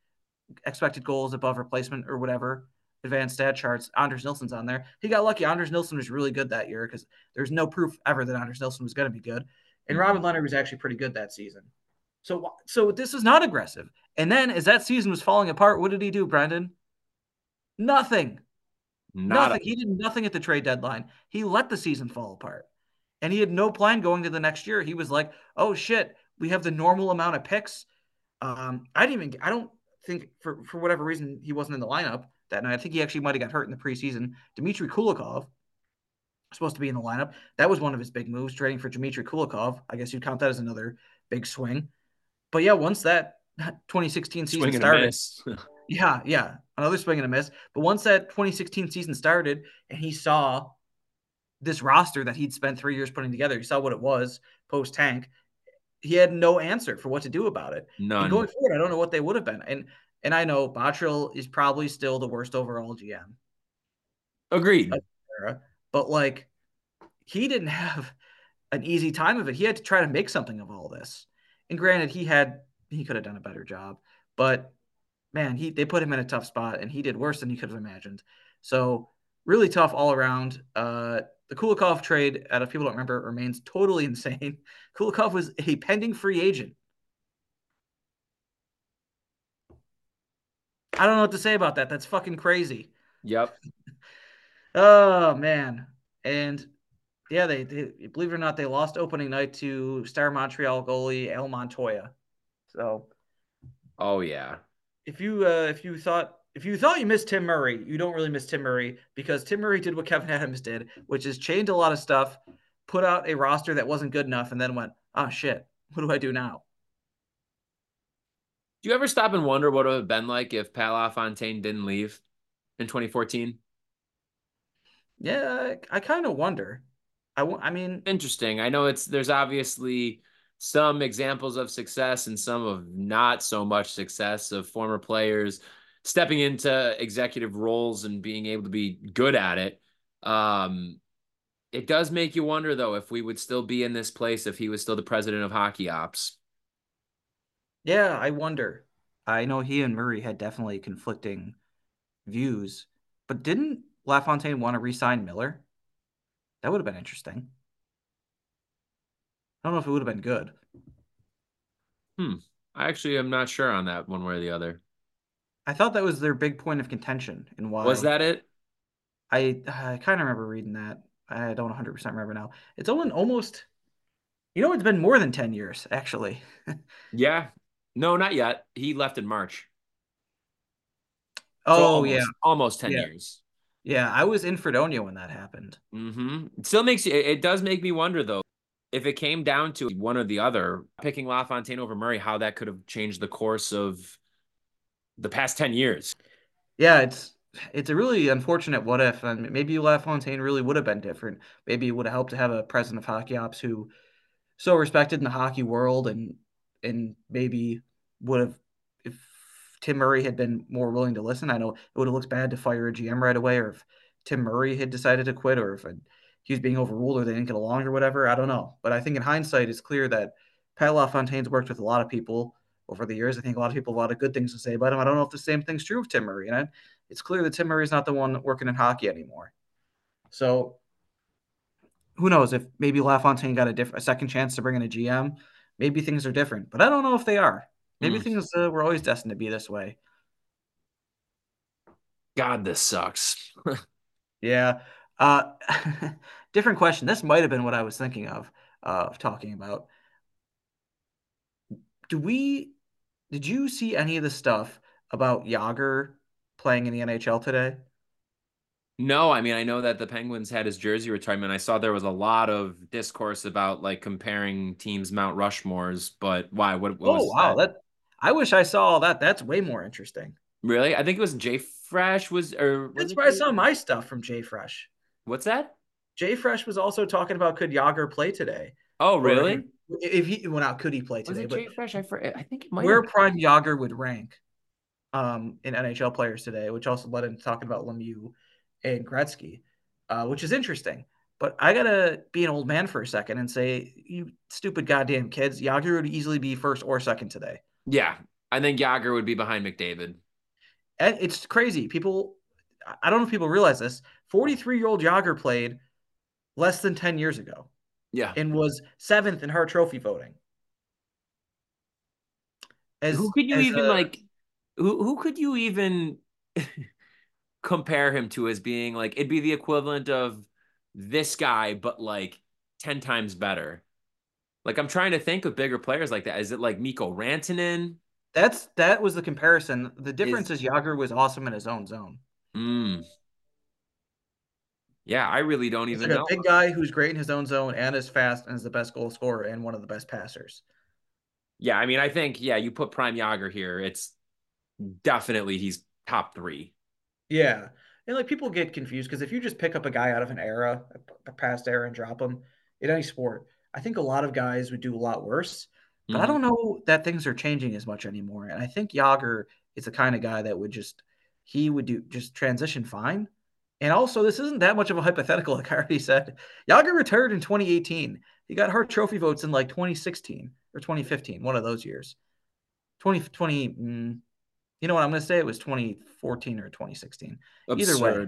expected goals above replacement or whatever, advanced stat charts, Anders Nilsson's on there. He got lucky. Anders Nilsson was really good that year because there's no proof ever that Anders Nilsson was going to be good. And
Mhm.
Robin Lehner was actually pretty good that season. So, so this is not aggressive. And then as that season was falling apart, what did he do, Brendan? Nothing.
Not
nothing. He did nothing at the trade deadline. He let the season fall apart. And he had no plan going to the next year. He was like, oh shit, we have the normal amount of picks. Um, I didn't even I don't think for, for whatever reason he wasn't in the lineup that night. I think he actually might have got hurt in the preseason. Dmitry Kulikov supposed to be in the lineup. That was one of his big moves, trading for Dmitry Kulikov. I guess you'd count that as another big swing. But yeah, once that 2016 season
swing and a
started, yeah, yeah, another swing and a miss. But once that 2016 season started, and he saw this roster that he'd spent three years putting together, he saw what it was post tank. He had no answer for what to do about it.
None.
And going forward, I don't know what they would have been. And and I know Botterill is probably still the worst overall GM
Agreed.
but like he didn't have an easy time of it. He had to try to make something of all this. And granted, he had he could have done a better job, but man, he they put him in a tough spot, and he did worse than he could have imagined. So really tough all around. Uh, the Kulikov trade, out of people don't remember, remains totally insane. Kulikov was a pending free agent. I don't know what to say about that. That's fucking crazy.
Yep.
Oh man, and yeah, they, they believe it or not, they lost opening night to Star Montreal goalie Al Montoya. So
Oh yeah.
if you uh, if you thought if you thought you missed Tim Murray, you don't really miss Tim Murray because Tim Murray did what Kevyn Adams did, which is change a lot of stuff, put out a roster that wasn't good enough, and then went, oh shit, what do I do now?
Do you ever stop and wonder what it would have been like if Pat LaFontaine didn't leave in 2014?
Yeah, I, I kind of wonder. I, I mean,
Interesting. I know it's there's obviously some examples of success and some of not so much success of former players stepping into executive roles and being able to be good at it. Um, it does make you wonder though if we would still be in this place if he was still the president of hockey ops.
Yeah, I wonder. I know he and Murray had definitely conflicting views, but didn't LaFontaine want to re-sign Miller? That would have been interesting. I don't know if it would have been good. Hmm.
I actually am not sure on that one way or the other.
I thought that was their big point of contention and why.
Was that it?
I I kind of remember reading that. I don't 100% remember now. It's only almost You know it's been more than 10 years actually.
Yeah. No, not yet. He left in March. So
Oh
almost,
yeah.
almost 10
Yeah.
years.
Yeah, I was in Fredonia when that happened.
Mm-hmm. It still makes you, it it does make me wonder though, if it came down to one or the other, picking LaFontaine over Murray, how that could have changed the course of the past 10 years.
Yeah, it's it's a really unfortunate what if, and maybe LaFontaine really would have been different. Maybe it would have helped to have a president of hockey ops who so respected in the hockey world, and and maybe would have if Tim Murray had been more willing to listen. I know it would have looked bad to fire a GM right away, or if Tim Murray had decided to quit, or if he was being overruled, or they didn't get along, or whatever. I don't know, but I think in hindsight, it's clear that Pat LaFontaine's worked with a lot of people over the years. I think a lot of people have a lot of good things to say about him. I don't know if the same thing's true of Tim Murray. And it's clear that Tim Murray's not the one working in hockey anymore. So who knows if maybe LaFontaine got a different a second chance to bring in a GM, maybe things are different. But I don't know if they are. Maybe
Hmm.
things uh, were always destined to be this way.
God, this sucks.
Yeah. Uh, different question. This might have been what I was thinking of uh, of talking about. Do we? Did you see any of the stuff about Jagr playing in the NHL today?
No, I mean, I know that the Penguins had his jersey retirement. I saw there was a lot of discourse about like comparing teams Mount Rushmores, but why? What, what
Oh wow,
that?
that I wish I saw all that. That's way more interesting.
Really? I think it was Jay Fresh was or was
That's where I saw my stuff from Jay Fresh.
What's that?
Jay Fresh was also talking about could Jagr play today?
Oh,
Or
really?
If he well, not could he play
Was
today,
it
but
Jay Fresh? I for, I think it might.
where
have-
Prime Jagr would rank um, in NHL players today, which also led into talking about Lemieux and Gretzky, uh, which is interesting. But I gotta be an old man for a second and say, you stupid goddamn kids, Jagr would easily be first or second today.
Yeah, I think Jagr would be behind McDavid.
And it's crazy. People, I don't know if people realize this. 43 year old Jagr played less than 10 years ago.
Yeah.
And was seventh in Hart Trophy voting.
As, who could you even a, like? Who who could you even compare him to as being like? It'd be the equivalent of this guy, but like ten times better. Like I'm trying to think of bigger players like that. Is it like Mikko Rantanen?
That's that was the comparison. The difference is, is was awesome in his own zone.
Mm. Yeah, I really don't even
like
know.
A big guy who's great in his own zone and is fast and is the best goal scorer and one of the best passers.
Yeah, I mean, I think yeah, you put Prime Jagr here, it's definitely he's top three.
Yeah, and like people get confused because if you just pick up a guy out of an era, a past era, and drop him in any sport, I think a lot of guys would do a lot worse. But mm-hmm. I don't know that things are changing as much anymore. And I think Jagr is the kind of guy that would just he would do just transition fine. And also, this isn't that much of a hypothetical, like I already said. Jagr retired in 2018. He got Hart Trophy votes in like 2016 or 2015, one of those years. 2020, mm, you know what I'm going to say? It was 2014 or 2016. Absurd. Either way,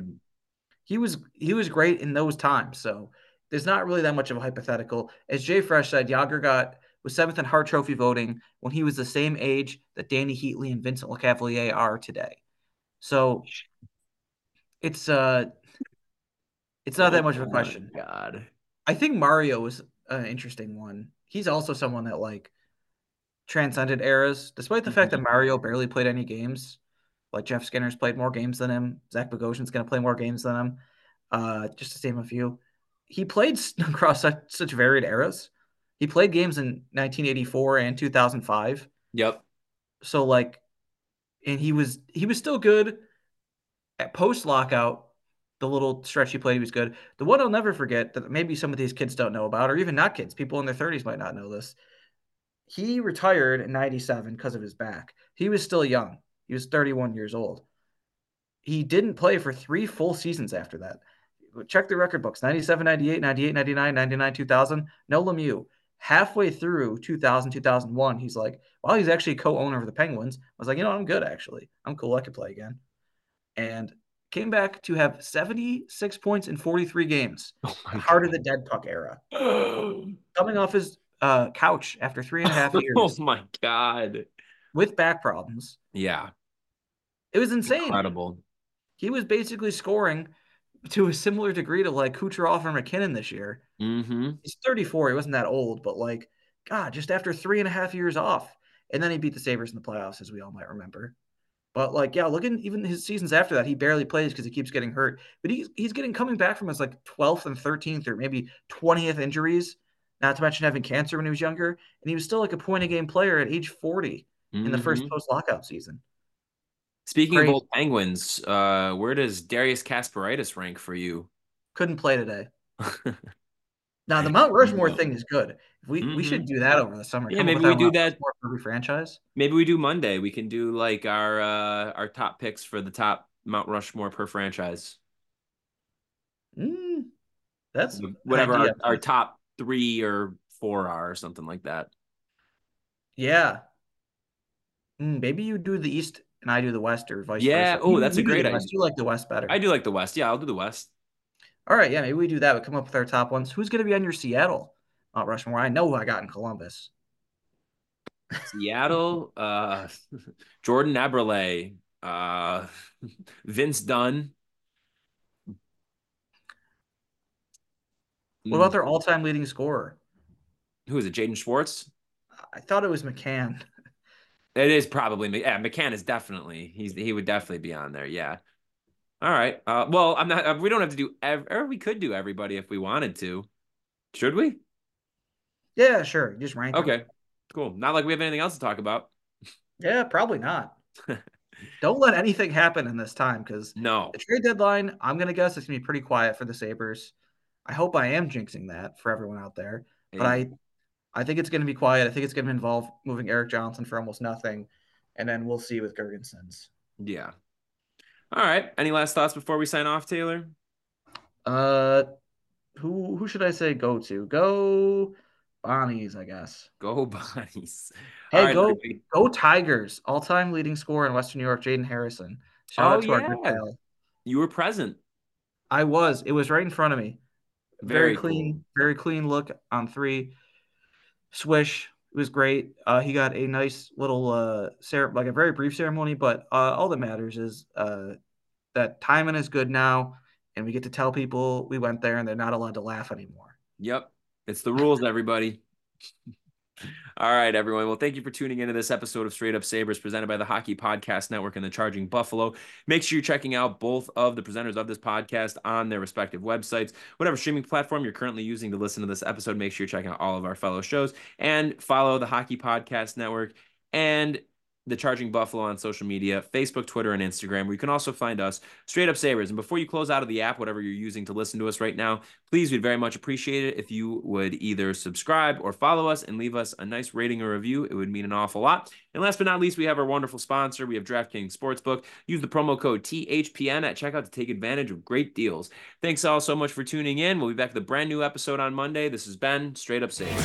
he was he was great in those times. So there's not really that much of a hypothetical. As Jay Fresh said, Jagr got was seventh in Hart Trophy voting when he was the same age that Dany Heatley and Vincent Lecavalier are today. So it's uh it's not that much of a question.
Oh God.
I think Mario was an interesting one. He's also someone that like transcended eras, despite the mm-hmm. fact that Mario barely played any games. Like Jeff Skinner's played more games than him. Zach Bogosian's going to play more games than him. Uh, just to name a few. He played across such, such varied eras. He played games in 1984 and 2005.
Yep.
So like, and he was he was still good at post lockout. The little stretch he played, he was good. The one I'll never forget that maybe some of these kids don't know about, or even not kids, people in their 30s might not know this. He retired in 97 because of his back. He was still young. He was 31 years old. He didn't play for three full seasons after that. Check the record books 97, 98, 98, 99, 99, 2000. No Lemieux halfway through 2000, 2001, he's like, well, he's actually co-owner of the Penguins. I was like, you know, I'm good actually. I'm cool. I could play again. And came back to have 76 points in 43 games. Oh heart of the dead puck era. Coming off his uh, couch after three and a half years.
oh my God.
With back problems.
Yeah.
It was insane.
Incredible.
He was basically scoring to a similar degree to like Kucherov or MacKinnon this year.
Mm-hmm.
He's 34. He wasn't that old, but like, God, just after three and a half years off. And then he beat the Sabres in the playoffs, as we all might remember. But like, yeah, looking even his seasons after that, he barely plays because he keeps getting hurt. But he's he's getting coming back from his like 12th and 13th or maybe 20th injuries, not to mention having cancer when he was younger. And he was still like a point a game player at age 40 mm-hmm. in the first mm-hmm. post lockout season.
Speaking Great. of old Penguins, uh, where does Darius Kasparaitis rank for you?
Couldn't play today. now the Mount Rushmore thing is good. We mm-hmm. we should do that over the summer.
Yeah, Come maybe we do that
for every franchise.
Maybe we do Monday. We can do like our uh, our top picks for the top Mount Rushmore per franchise.
Mm, that's
whatever our, our top three or four are, or something like that.
Yeah. Mm, maybe you do the East and I do the West or vice
yeah.
versa. Yeah.
Oh, that's a great
idea. You like the West better.
I do like the West. Yeah, I'll do the West.
All right. Yeah, maybe we do that. We come up with our top ones. Who's going to be on your Seattle Mount Rushmore? I know who I got in Columbus.
Seattle, uh, Jordan Eberle, uh, Vince Dunn.
What about their all-time leading scorer?
Who is it? Jaden Schwartz.
I thought it was McCann.
It is probably yeah. McCann is definitely he's he would definitely be on there. Yeah. All right. Uh, well, I'm not. Uh, we don't have to do. Ev- or we could do everybody if we wanted to. Should we?
Yeah, sure. Just rank.
Okay. Them. Cool. Not like we have anything else to talk about.
Yeah, probably not. don't let anything happen in this time because
no
the trade deadline. I'm gonna guess it's gonna be pretty quiet for the Sabres. I hope I am jinxing that for everyone out there, but I I think it's going to be quiet. I think it's going to involve moving Erik Johnson for almost nothing, and then we'll see with Girgensons.
Yeah. All right. Any last thoughts before we sign off, Taylor?
Uh, who who should I say go to? Go Bonnies, I guess.
Go Bonnies.
Hey, right, go everybody. go Tigers! All time leading scorer in Western New York, Jaden Harrison. Shout oh, out to yeah. our good pal.
You were present.
I was. It was right in front of me.
Very
Very, clean,
cool.
very clean look on three. Swish. It was great. Uh, he got a nice little uh, cer- like a very brief ceremony, but uh, all that matters is uh, that timing is good now, and we get to tell people we went there, and they're not allowed to laugh anymore.
Yep. It's the rules, everybody. All right, everyone. Well, thank you for tuning into this episode of Straight Up Sabres presented by the Hockey Podcast Network and the Charging Buffalo. Make sure you're checking out both of the presenters of this podcast on their respective websites. Whatever streaming platform you're currently using to listen to this episode, make sure you're checking out all of our fellow shows and follow the Hockey Podcast Network and the Charging Buffalo on social media, Facebook, Twitter, and Instagram, where you can also find us, Straight Up Sabres. And before you close out of the app, whatever you're using to listen to us right now, please, we'd very much appreciate it if you would either subscribe or follow us and leave us a nice rating or review. It would mean an awful lot. And last but not least, we have our wonderful sponsor. We have DraftKings Sportsbook. Use the promo code THPN at checkout to take advantage of great deals. Thanks all so much for tuning in. We'll be back with a brand new episode on Monday. This has been Straight Up Sabres.